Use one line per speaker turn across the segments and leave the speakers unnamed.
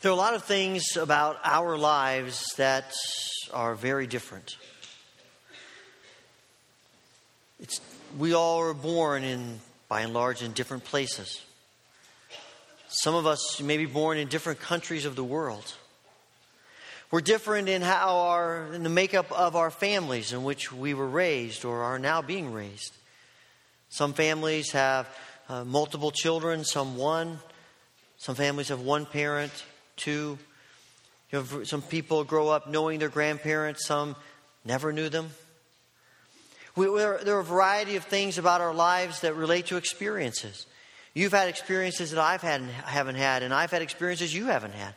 There are a lot of things about our lives that are very different. It's, we all are born in, by and large, in different places. Some of us may be born in different countries of the world. We're different in how our, in the makeup of our families in which we were raised or are now being raised. Some families have uh, multiple children, some one. Some families have one parent, two. You have some people grow up knowing their grandparents, some never knew them. We, there, are a variety of things about our lives that relate to experiences. You've had experiences that I've had and haven't had, and I've had experiences you haven't had.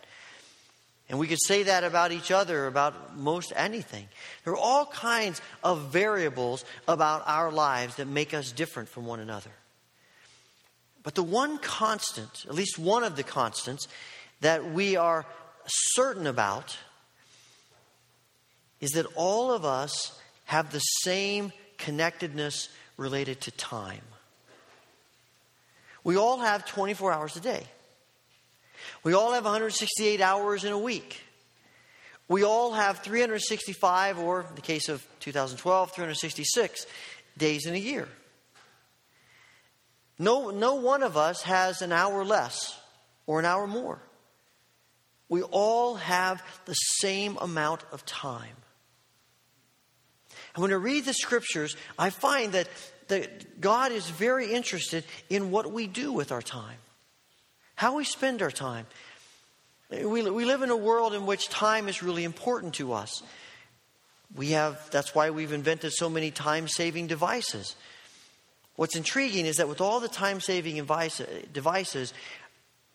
And we could say that about each other, about most anything. There are all kinds of variables about our lives that make us different from one another. But the one constant, at least one of the constants, that we are certain about is that all of us have the same connectedness related to time. We all have 24 hours a day. We all have 168 hours in a week. We all have 365, or in the case of 2012, 366 days in a year. No, no one of us has an hour less or an hour more. We all have the same amount of time. And when I read the scriptures, I find that, that God is very interested in what we do with our time, how we spend our time. We, we live in a world in which time is really important to us. We have, that's why we've invented so many time saving devices. What's intriguing is that with all the time saving devices,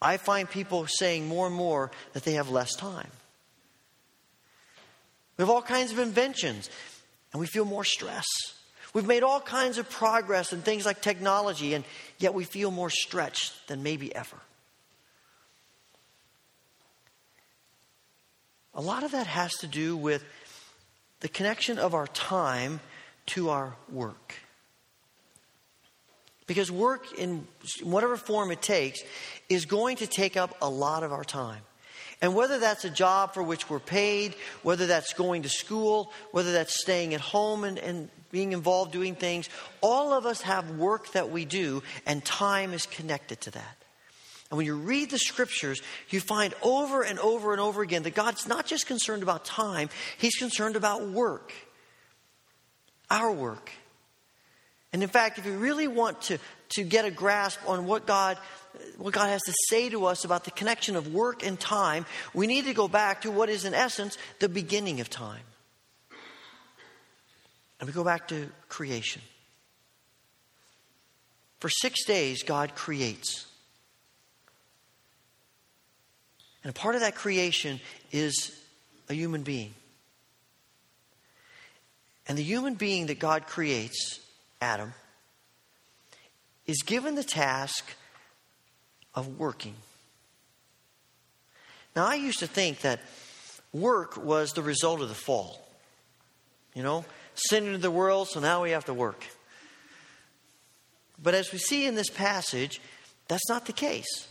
I find people saying more and more that they have less time. We have all kinds of inventions, and we feel more stress. We've made all kinds of progress in things like technology, and yet we feel more stretched than maybe ever. A lot of that has to do with the connection of our time to our work. Because work, in whatever form it takes, is going to take up a lot of our time. And whether that's a job for which we're paid, whether that's going to school, whether that's staying at home and, and being involved doing things, all of us have work that we do, and time is connected to that. And when you read the scriptures, you find over and over and over again that God's not just concerned about time, He's concerned about work. Our work. And in fact, if you really want to, to get a grasp on what God, what God has to say to us about the connection of work and time, we need to go back to what is, in essence, the beginning of time. And we go back to creation. For six days, God creates. And a part of that creation is a human being. And the human being that God creates Adam, is given the task of working. Now, I used to think that work was the result of the fall. You know, sin into the world, so now we have to work. But as we see in this passage, that's not the case.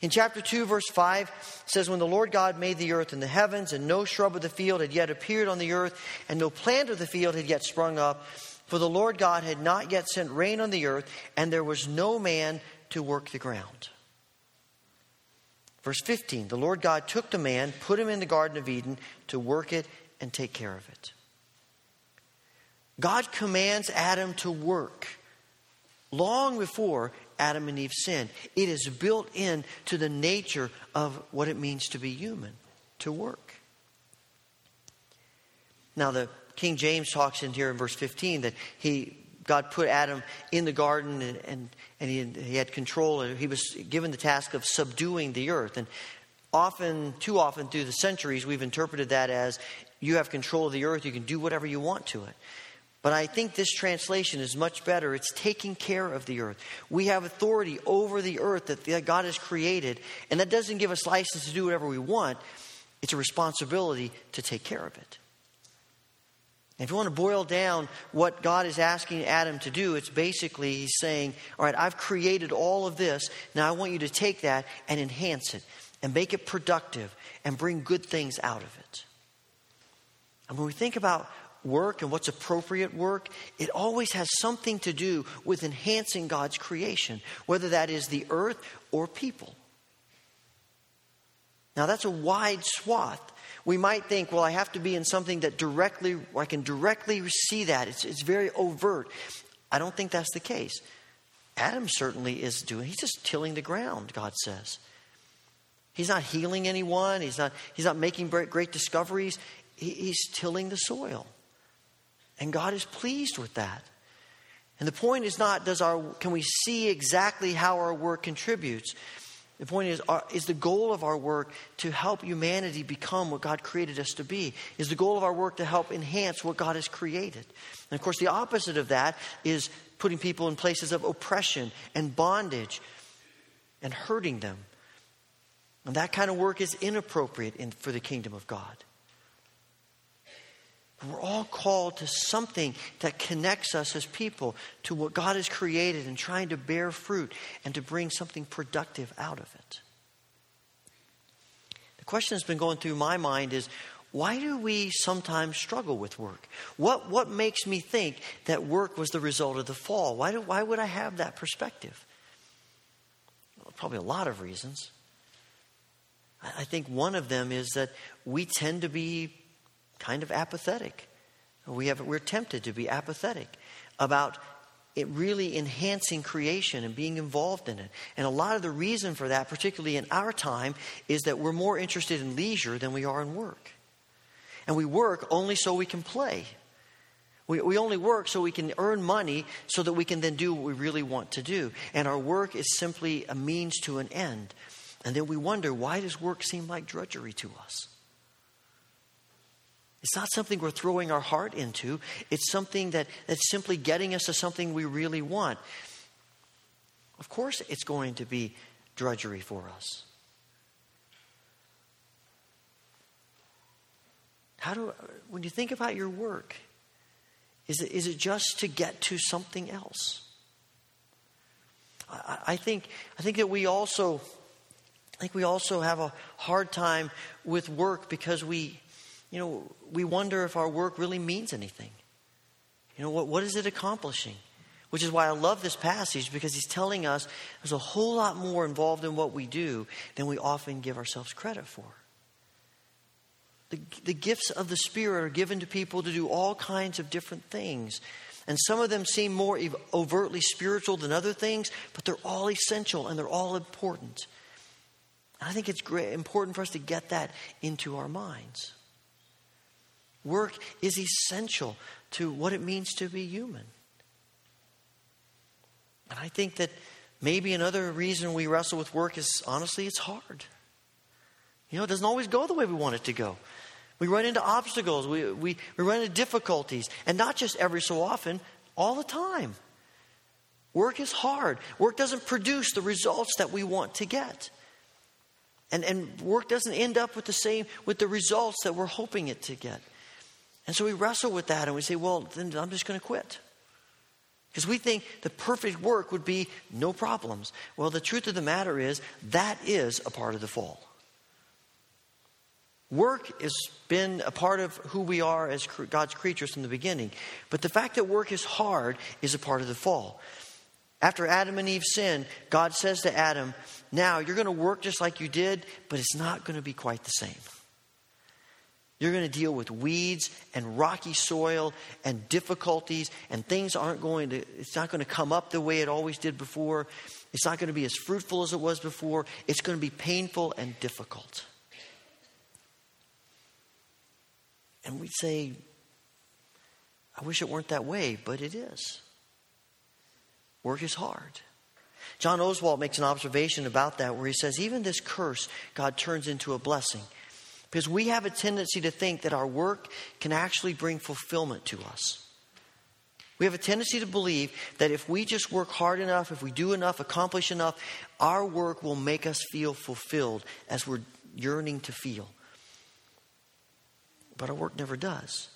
In chapter 2, verse 5, says, When the Lord God made the earth and the heavens, and no shrub of the field had yet appeared on the earth, and no plant of the field had yet sprung up, for the Lord God had not yet sent rain on the earth, and there was no man to work the ground. Verse 15 The Lord God took the man, put him in the Garden of Eden to work it and take care of it. God commands Adam to work long before Adam and Eve sinned. It is built in to the nature of what it means to be human, to work. Now, the King James talks in here in verse 15 that he God put Adam in the garden and, and, and he, he had control. He was given the task of subduing the earth. And often, too often through the centuries, we've interpreted that as you have control of the earth, you can do whatever you want to it. But I think this translation is much better. It's taking care of the earth. We have authority over the earth that God has created, and that doesn't give us license to do whatever we want. It's a responsibility to take care of it. If you want to boil down what God is asking Adam to do, it's basically He's saying, All right, I've created all of this. Now I want you to take that and enhance it. and make it productive and bring good things out of it. And when we think about work and what's appropriate work, it always has something to do with enhancing God's creation, whether that is the earth or people. Now, that's a wide swath. We might think, well, I have to be in something that directly, I can directly see that. It's, it's very overt. I don't think that's the case. Adam certainly is doing, he's just tilling the ground, God says. He's not healing anyone, he's not, he's not making great, discoveries. He, he's tilling the soil. And God is pleased with that. And the point is not does our can we see exactly how our work contributes? The point is is the goal of our work to help humanity become what God created us to be? Is the goal of our work to help enhance what God has created? And of course the opposite of that is putting people in places of oppression and bondage and hurting them. And that kind of work is inappropriate in, for the kingdom of God. We're all called to something that connects us as people to what God has created and trying to bear fruit and to bring something productive out of it. The question that's been going through my mind is why do we sometimes struggle with work? What, what makes me think that work was the result of the fall? Why, do, why would I have that perspective? Well, probably a lot of reasons. I think one of them is that we tend to be kind of apathetic. We have, we're tempted to be apathetic about it really enhancing creation and being involved in it. And a lot of the reason for that, particularly in our time, is that we're more interested in leisure than we are in work. And we work only so we can play. We, we only work so we can earn money so that we can then do what we really want to do. And our work is simply a means to an end. And then we wonder why does work seem like drudgery to us? It's not something we're throwing our heart into. It's something that, that's simply getting us to something we really want. Of course, it's going to be drudgery for us. How do, when you think about your work, is it, is it just to get to something else? I, I think, I think that we also, I think we also have a hard time with work because we, you know, we wonder if our work really means anything. You know, what, what is it accomplishing? Which is why I love this passage because he's telling us there's a whole lot more involved in what we do than we often give ourselves credit for. The, the gifts of the Spirit are given to people to do all kinds of different things. And some of them seem more overtly spiritual than other things, but they're all essential and they're all important. And I think it's great, important for us to get that into our minds. Work is essential to what it means to be human. And I think that maybe another reason we wrestle with work is honestly, it's hard. You know, it doesn't always go the way we want it to go. We run into obstacles, we, we, we run into difficulties, and not just every so often, all the time. Work is hard. Work doesn't produce the results that we want to get. And, and work doesn't end up with the same with the results that we're hoping it to get. And so we wrestle with that and we say, well, then I'm just going to quit. Because we think the perfect work would be no problems. Well, the truth of the matter is, that is a part of the fall. Work has been a part of who we are as God's creatures from the beginning. But the fact that work is hard is a part of the fall. After Adam and Eve sinned, God says to Adam, Now you're going to work just like you did, but it's not going to be quite the same. You're going to deal with weeds and rocky soil and difficulties, and things aren't going to, it's not going to come up the way it always did before. It's not going to be as fruitful as it was before. It's going to be painful and difficult. And we'd say, I wish it weren't that way, but it is. Work is hard. John Oswalt makes an observation about that where he says, even this curse, God turns into a blessing. Because we have a tendency to think that our work can actually bring fulfillment to us. We have a tendency to believe that if we just work hard enough, if we do enough, accomplish enough, our work will make us feel fulfilled as we're yearning to feel. But our work never does.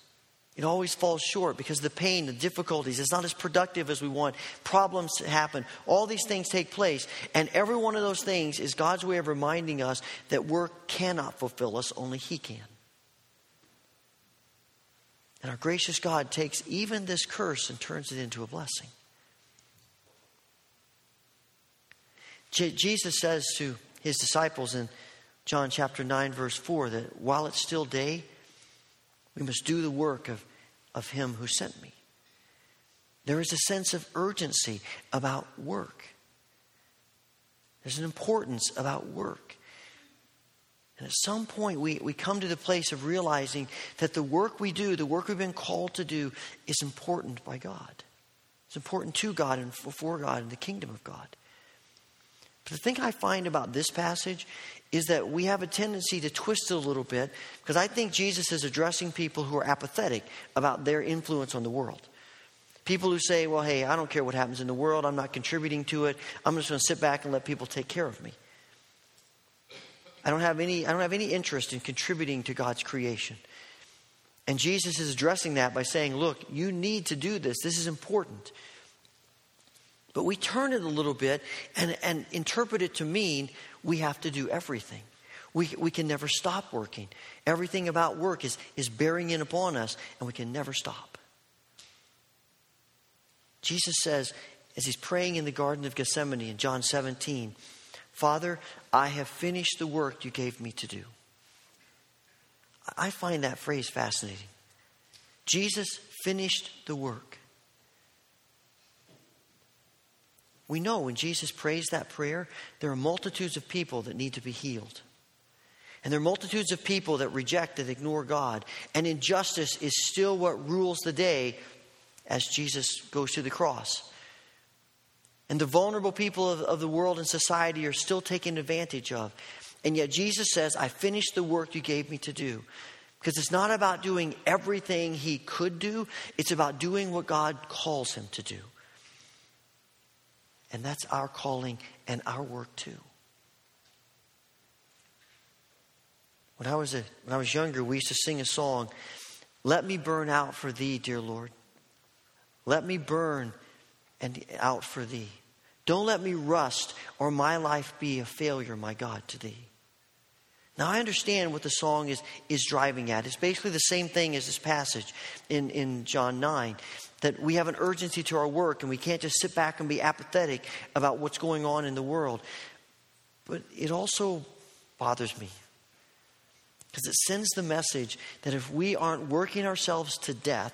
It always falls short because the pain, the difficulties, it's not as productive as we want. Problems happen. All these things take place. And every one of those things is God's way of reminding us that work cannot fulfill us, only He can. And our gracious God takes even this curse and turns it into a blessing. Je- Jesus says to his disciples in John chapter 9, verse 4, that while it's still day, we must do the work of, of him who sent me. There is a sense of urgency about work. There's an importance about work. And at some point, we, we come to the place of realizing that the work we do, the work we've been called to do, is important by God. It's important to God and for God and the kingdom of God. But the thing I find about this passage is that we have a tendency to twist it a little bit because I think Jesus is addressing people who are apathetic about their influence on the world. People who say, well, hey, I don't care what happens in the world, I'm not contributing to it, I'm just going to sit back and let people take care of me. I don't have any, I don't have any interest in contributing to God's creation. And Jesus is addressing that by saying, look, you need to do this. This is important. But we turn it a little bit and, and interpret it to mean we have to do everything. We, we can never stop working. Everything about work is, is bearing in upon us, and we can never stop. Jesus says, as he's praying in the Garden of Gethsemane in John 17, Father, I have finished the work you gave me to do. I find that phrase fascinating. Jesus finished the work. We know when Jesus prays that prayer, there are multitudes of people that need to be healed. And there are multitudes of people that reject and ignore God. And injustice is still what rules the day as Jesus goes to the cross. And the vulnerable people of, of the world and society are still taken advantage of. And yet Jesus says, I finished the work you gave me to do. Because it's not about doing everything he could do, it's about doing what God calls him to do. And that's our calling and our work too. When I was a, when I was younger, we used to sing a song, "Let me burn out for thee, dear Lord. Let me burn and out for thee. Don't let me rust or my life be a failure, my God, to thee." Now I understand what the song is is driving at. It's basically the same thing as this passage in, in John 9 that we have an urgency to our work and we can't just sit back and be apathetic about what's going on in the world. But it also bothers me because it sends the message that if we aren't working ourselves to death,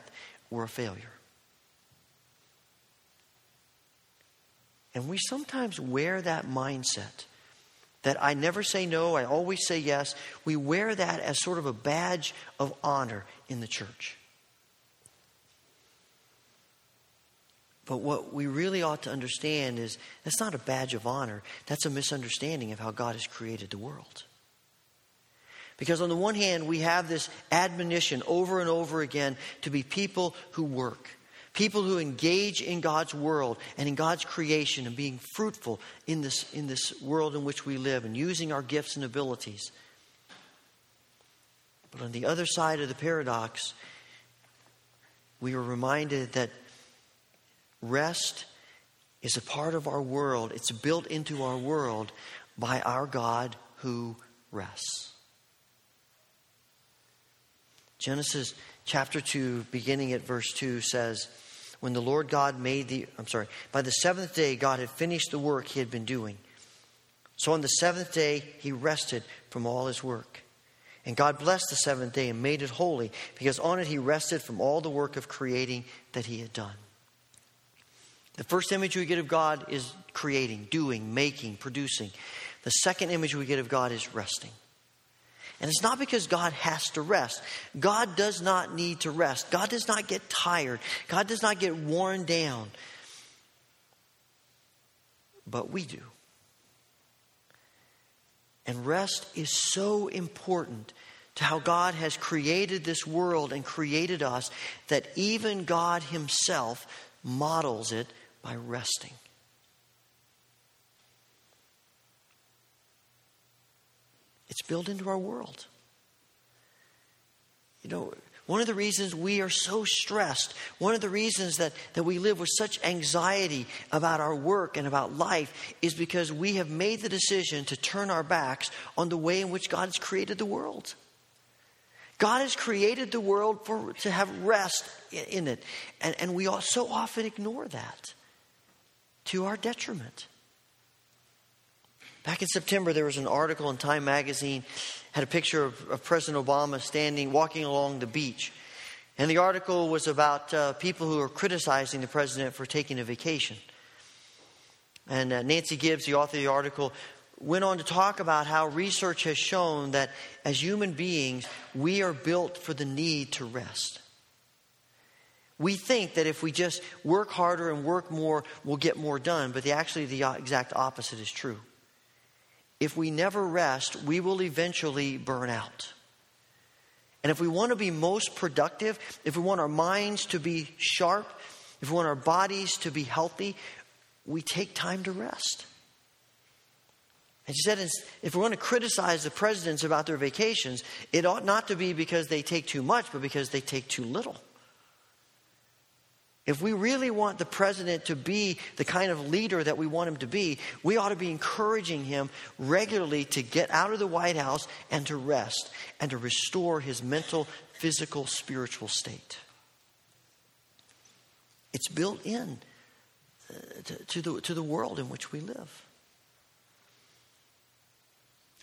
we're a failure. And we sometimes wear that mindset that I never say no, I always say yes. We wear that as sort of a badge of honor in the church. But what we really ought to understand is that's not a badge of honor. That's a misunderstanding of how God has created the world. Because on the one hand, we have this admonition over and over again to be people who work, people who engage in God's world and in God's creation and being fruitful in this, in this world in which we live and using our gifts and abilities. But on the other side of the paradox, we are reminded that Rest is a part of our world, it's built into our world by our God who rests. Genesis chapter 2, beginning at verse 2, says, When the Lord God made the, I'm sorry, by the seventh day, God had finished the work he had been doing. So on the seventh day, he rested from all his work. And God blessed the seventh day and made it holy, because on it he rested from all the work of creating that he had done. The first image we get of God is creating, doing, making, producing. The second image we get of God is resting. And it's not because God has to rest. God does not need to rest. God does not get tired. God does not get worn down. But we do. And rest is so important to how God has created this world and created us that even God Himself models it by resting. It's built into our world. You know, One of the reasons we are so stressed, one of the reasons that, that we live with such anxiety about our work and about life is because we have made the decision to turn our backs on the way in which God has created the world. God has created the world for, to have rest in it. And, and we so often ignore that to our detriment. Back in September, there was an article in Time magazine had a picture of, of President Obama standing, walking along the beach. And the article was about uh, people who are criticizing the president for taking a vacation. And uh, Nancy Gibbs, the author of the article, went on to talk about how research has shown that as human beings, we are built for the need to rest. We think that if we just work harder and work more, we'll get more done, but the, actually, the exact opposite is true if we never rest, we will eventually burn out. And if we want to be most productive, if we want our minds to be sharp, if we want our bodies to be healthy, we take time to rest. And she said, if we want to criticize the presidents about their vacations, it ought not to be because they take too much, but because they take too little. If we really want the president to be the kind of leader that we want him to be, we ought to be encouraging him regularly to get out of the White House and to rest and to restore his mental, physical, spiritual state. It's built in uh, to, to, the, to the world in which we live.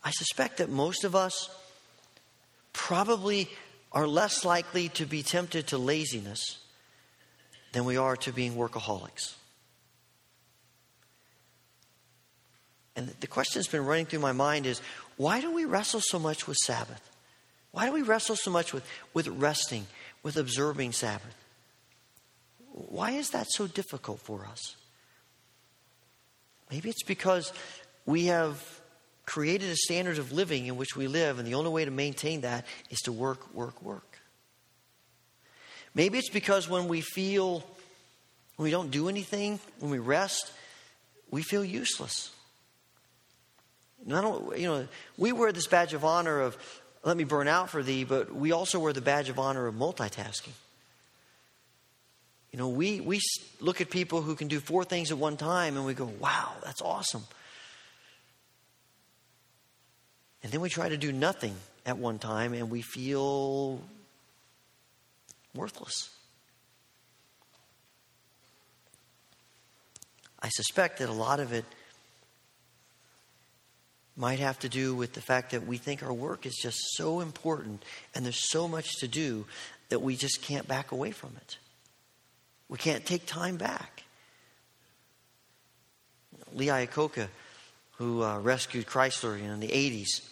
I suspect that most of us probably are less likely to be tempted to laziness than we are to being workaholics. And the question that's been running through my mind is why do we wrestle so much with Sabbath? Why do we wrestle so much with, with resting, with observing Sabbath? Why is that so difficult for us? Maybe it's because we have created a standard of living in which we live, and the only way to maintain that is to work, work, work. Maybe it's because when we feel, when we don't do anything, when we rest, we feel useless. Not, you know, we wear this badge of honor of, let me burn out for thee, but we also wear the badge of honor of multitasking. You know, we, we look at people who can do four things at one time and we go, wow, that's awesome. And then we try to do nothing at one time and we feel worthless. I suspect that a lot of it might have to do with the fact that we think our work is just so important and there's so much to do that we just can't back away from it. We can't take time back. Lee Iacocca, who uh, rescued Chrysler in the 80s,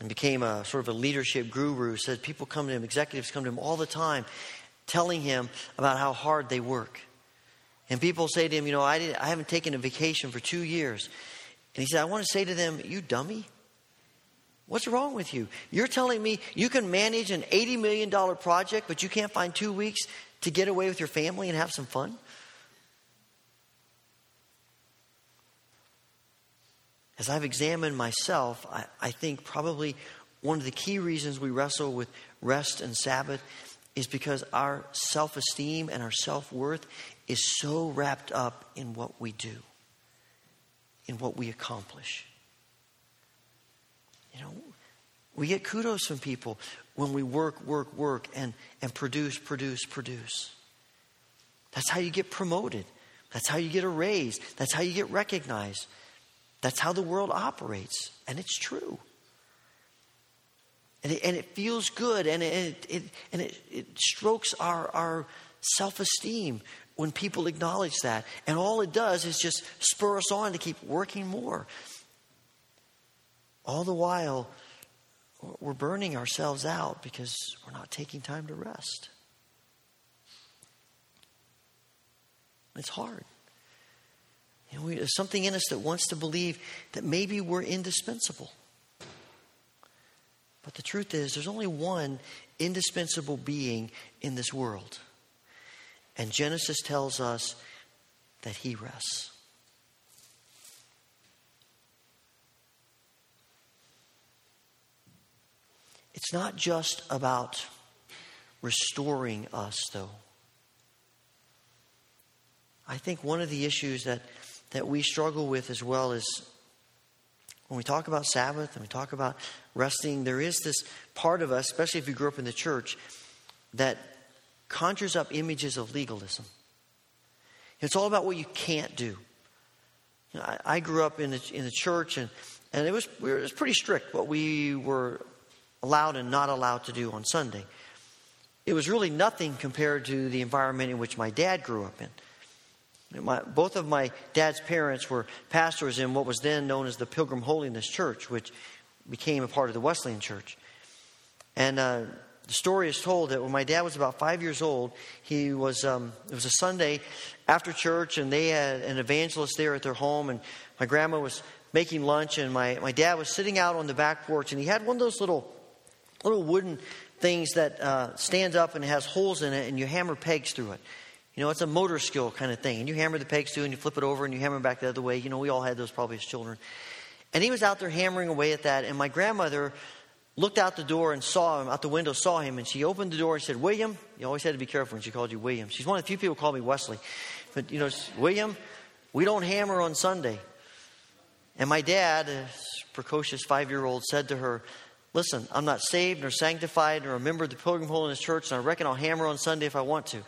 and became a sort of a leadership guru. Said people come to him, executives come to him all the time, telling him about how hard they work. And people say to him, you know, I, I haven't taken a vacation for two years. And he said, I want to say to them, you dummy. What's wrong with you? You're telling me you can manage an $80 million project, but you can't find two weeks to get away with your family and have some fun? As I've examined myself, I, I think probably one of the key reasons we wrestle with rest and Sabbath is because our self esteem and our self worth is so wrapped up in what we do, in what we accomplish. You know, we get kudos from people when we work, work, work, and, and produce, produce, produce. That's how you get promoted. That's how you get a raise. That's how you get recognized. That's how the world operates, and it's true. And it, and it feels good, and it, it and it, it strokes our, our self esteem when people acknowledge that. And all it does is just spur us on to keep working more. All the while, we're burning ourselves out because we're not taking time to rest. It's hard. Know, we, there's something in us that wants to believe that maybe we're indispensable. But the truth is, there's only one indispensable being in this world. And Genesis tells us that he rests. It's not just about restoring us, though. I think one of the issues that, that we struggle with as well is when we talk about Sabbath and we talk about resting, there is this part of us, especially if you grew up in the church, that conjures up images of legalism. It's all about what you can't do. You know, I, I, grew up in the, in the church, and, and it, was, it was pretty strict what we were allowed and not allowed to do on Sunday. It was really nothing compared to the environment in which my dad grew up in. My, both of my dad's parents were pastors in what was then known as the Pilgrim Holiness Church, which became a part of the Wesleyan Church. And uh, the story is told that when my dad was about five years old, he was um, it was a Sunday after church, and they had an evangelist there at their home, and my grandma was making lunch, and my, my dad was sitting out on the back porch, and he had one of those little little wooden things that uh, stands up and has holes in it, and you hammer pegs through it. You know, it's a motor skill kind of thing. And you hammer the pegs too, and you flip it over, and you hammer it back the other way. You know, we all had those probably as children. And he was out there hammering away at that, and my grandmother looked out the door and saw him, out the window, saw him, and she opened the door and said, William, you always had to be careful when she called you William. She's one of the few people who call me Wesley. But, you know, William, we don't hammer on Sunday. And my dad, a precocious five year old, said to her, Listen, I'm not saved nor sanctified nor a member of the Pilgrim Holiness Church, and I reckon I'll hammer on Sunday if I want to.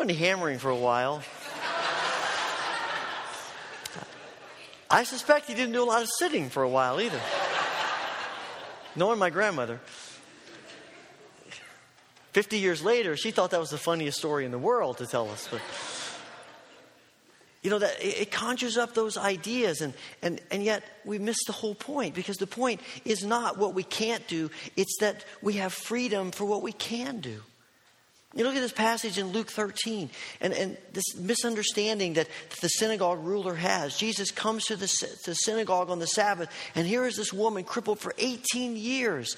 Any hammering for a while. I suspect he didn't do a lot of sitting for a while either. Knowing my grandmother. 50 years later, she thought that was the funniest story in the world to tell us. But, you know, that it conjures up those ideas, and, and, and yet we miss the whole point because the point is not what we can't do, it's that we have freedom for what we can do. You look at this passage in Luke 13 and, and this misunderstanding that the synagogue ruler has. Jesus comes to the, to the synagogue on the Sabbath, and here is this woman crippled for 18 years.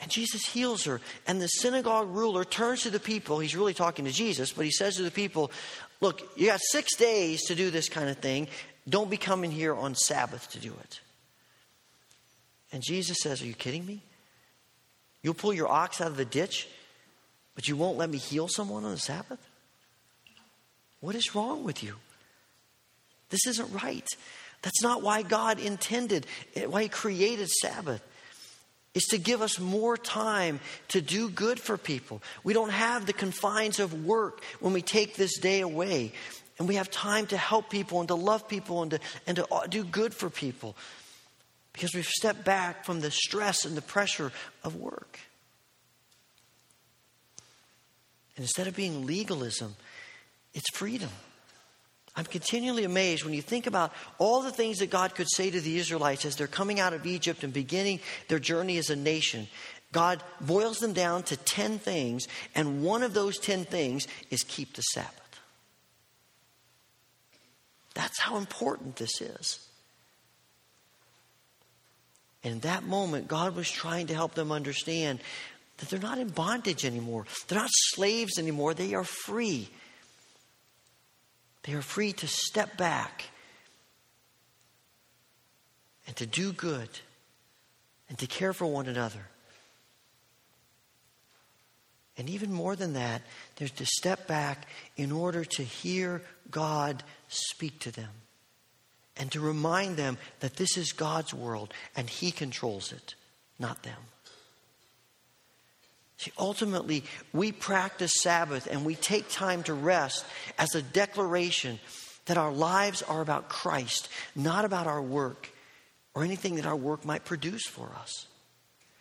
And Jesus heals her. And the synagogue ruler turns to the people. He's really talking to Jesus, but he says to the people, Look, you got six days to do this kind of thing. Don't be coming here on Sabbath to do it. And Jesus says, Are you kidding me? You'll pull your ox out of the ditch but you won't let me heal someone on the Sabbath? What is wrong with you? This isn't right. That's not why God intended, eh, why He created Sabbath. Is to give us more time to do good for people. We don't have the confines of work when we take this day away. And we have time to help people and to love people and to, and to uh, do good for people. Because we've stepped back from the stress and the pressure of work. And instead of being legalism, it's freedom. I'm continually amazed when you think about all the things that God could say to the Israelites as they're coming out of Egypt and beginning their journey as a nation. God boils them down to 10 things, and one of those 10 things is keep the Sabbath. That's how important this is. In that moment, God was trying to help them understand that they're not in bondage anymore. They're not slaves anymore. They are free. They are free to step back and to do good and to care for one another. And even more than that, there's to step back in order to hear God speak to them and to remind them that this is God's world and He controls it, not them. See, ultimately, we practice Sabbath and we take time to rest as a declaration that our lives are about Christ, not about our work or anything that our work might produce for us.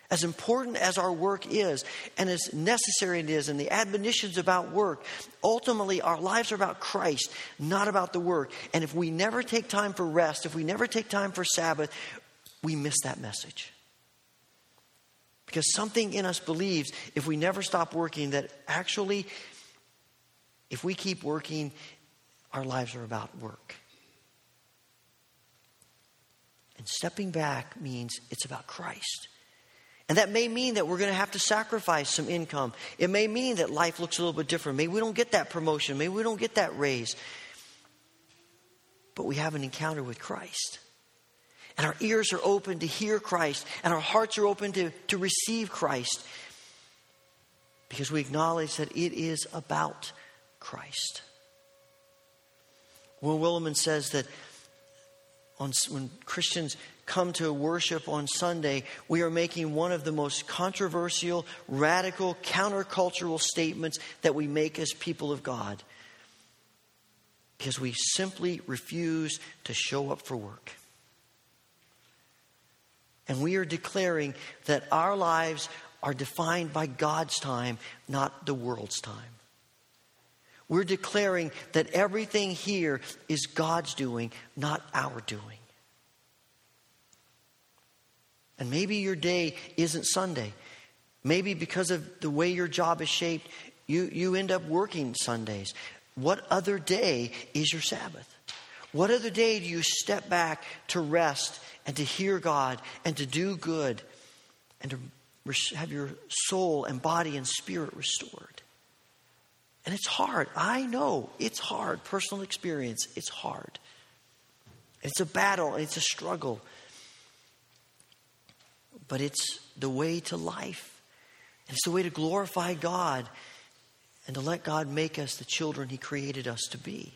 As important as our work is, and as necessary it is, and the admonitions about work, ultimately our lives are about Christ, not about the work. And if we never take time for rest, if we never take time for Sabbath, we miss that message. Because something in us believes if we never stop working, that actually, if we keep working, our lives are about work. And stepping back means it's about Christ. And that may mean that we're going to have to sacrifice some income. It may mean that life looks a little bit different. Maybe we don't get that promotion. Maybe we don't get that raise. But we have an encounter with Christ. And our ears are open to hear Christ, and our hearts are open to, to receive Christ because we acknowledge that it is about Christ. Will Willimon says that on, when Christians come to worship on Sunday, we are making one of the most controversial, radical, countercultural statements that we make as people of God. Because we simply refuse to show up for work. And we are declaring that our lives are defined by God's time, not the world's time. We're declaring that everything here is God's doing, not our doing. And maybe your day isn't Sunday. Maybe because of the way your job is shaped, you, you end up working Sundays. What other day is your Sabbath? What other day do you step back to rest and to hear God and to do good and to have your soul and body and spirit restored? And it's hard. I know it's hard. Personal experience, it's hard. It's a battle, it's a struggle. But it's the way to life. And it's the way to glorify God and to let God make us the children He created us to be.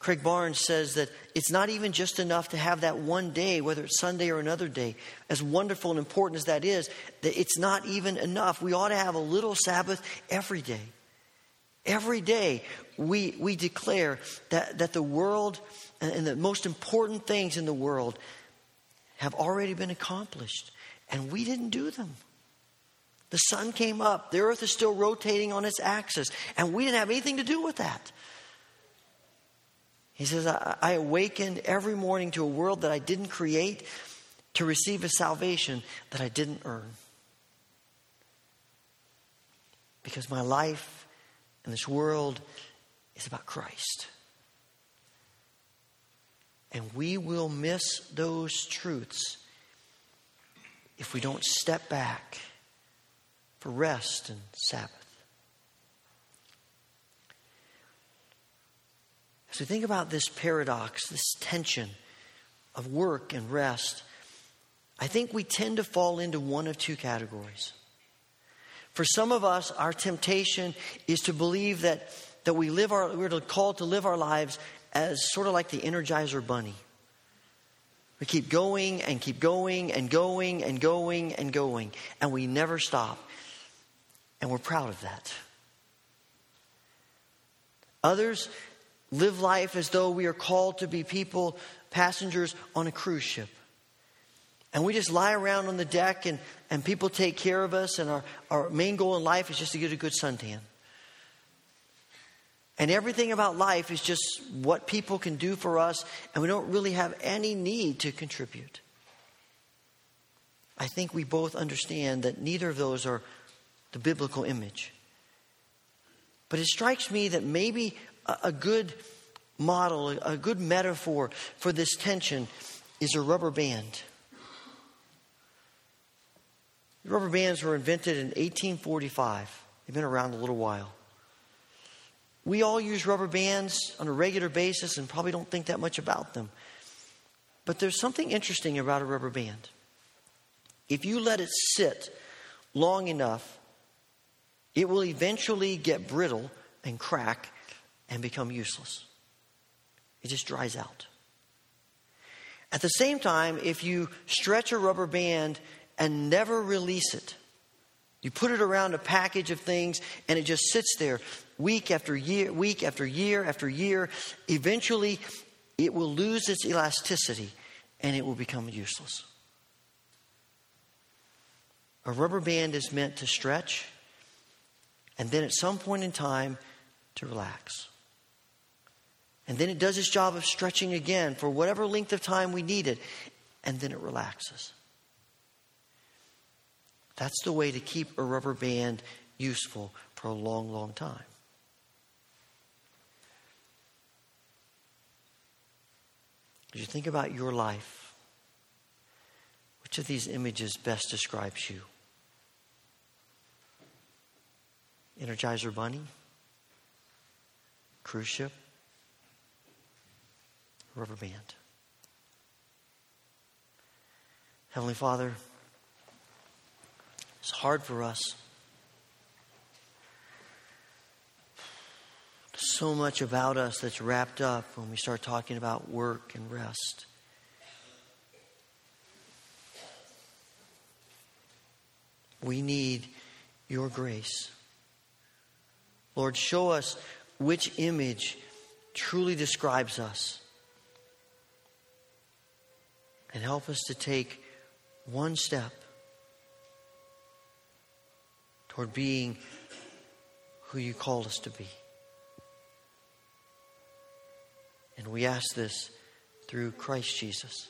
Craig Barnes says that it's not even just enough to have that one day, whether it's Sunday or another day, as wonderful and important as that is, that it's not even enough. We ought to have a little Sabbath every day. Every day we, we declare that, that the world and the most important things in the world have already been accomplished, and we didn't do them. The sun came up, the earth is still rotating on its axis, and we didn't have anything to do with that. He says, I, I awakened every morning to a world that I didn't create to receive a salvation that I didn't earn. Because my life in this world is about Christ. And we will miss those truths if we don't step back for rest and Sabbath. As we think about this paradox, this tension of work and rest, I think we tend to fall into one of two categories. For some of us, our temptation is to believe that, that we live our, we're called to live our lives as sort of like the Energizer Bunny. We keep going and keep going and going and going and going, and we never stop. And we're proud of that. Others live life as though we are called to be people, passengers on a cruise ship. And we just lie around on the deck and, and people take care of us, and our, our main goal in life is just to get a good suntan. And everything about life is just what people can do for us, and we don't really have any need to contribute. I think we both understand that neither of those are the biblical image. But it strikes me that maybe a, good model, a good metaphor for this tension is a rubber band. Rubber bands were invented in 1845. They've been around a little while. We all use rubber bands on a regular basis and probably don't think that much about them. But there's something interesting about a rubber band. If you let it sit long enough, it will eventually get brittle and crack and become useless. It just dries out. At the same time, if you stretch a rubber band and never release it. You put it around a package of things and it just sits there week after year, week after year after year. Eventually, it will lose its elasticity and it will become useless. A rubber band is meant to stretch and then at some point in time to relax. And then it does its job of stretching again for whatever length of time we need it, and then it relaxes. That's the way to keep a rubber band useful for a long, long time. As you think about your life, which of these images best describes you? Energizer Bunny? Cruise ship? Rubber band? Heavenly Father, it's hard for us. so much about us that's wrapped up when we start talking about work and rest. We need your grace. Lord, show us which image truly describes us. And help us to take one step toward being who you called us to be. And we ask this through Christ Jesus.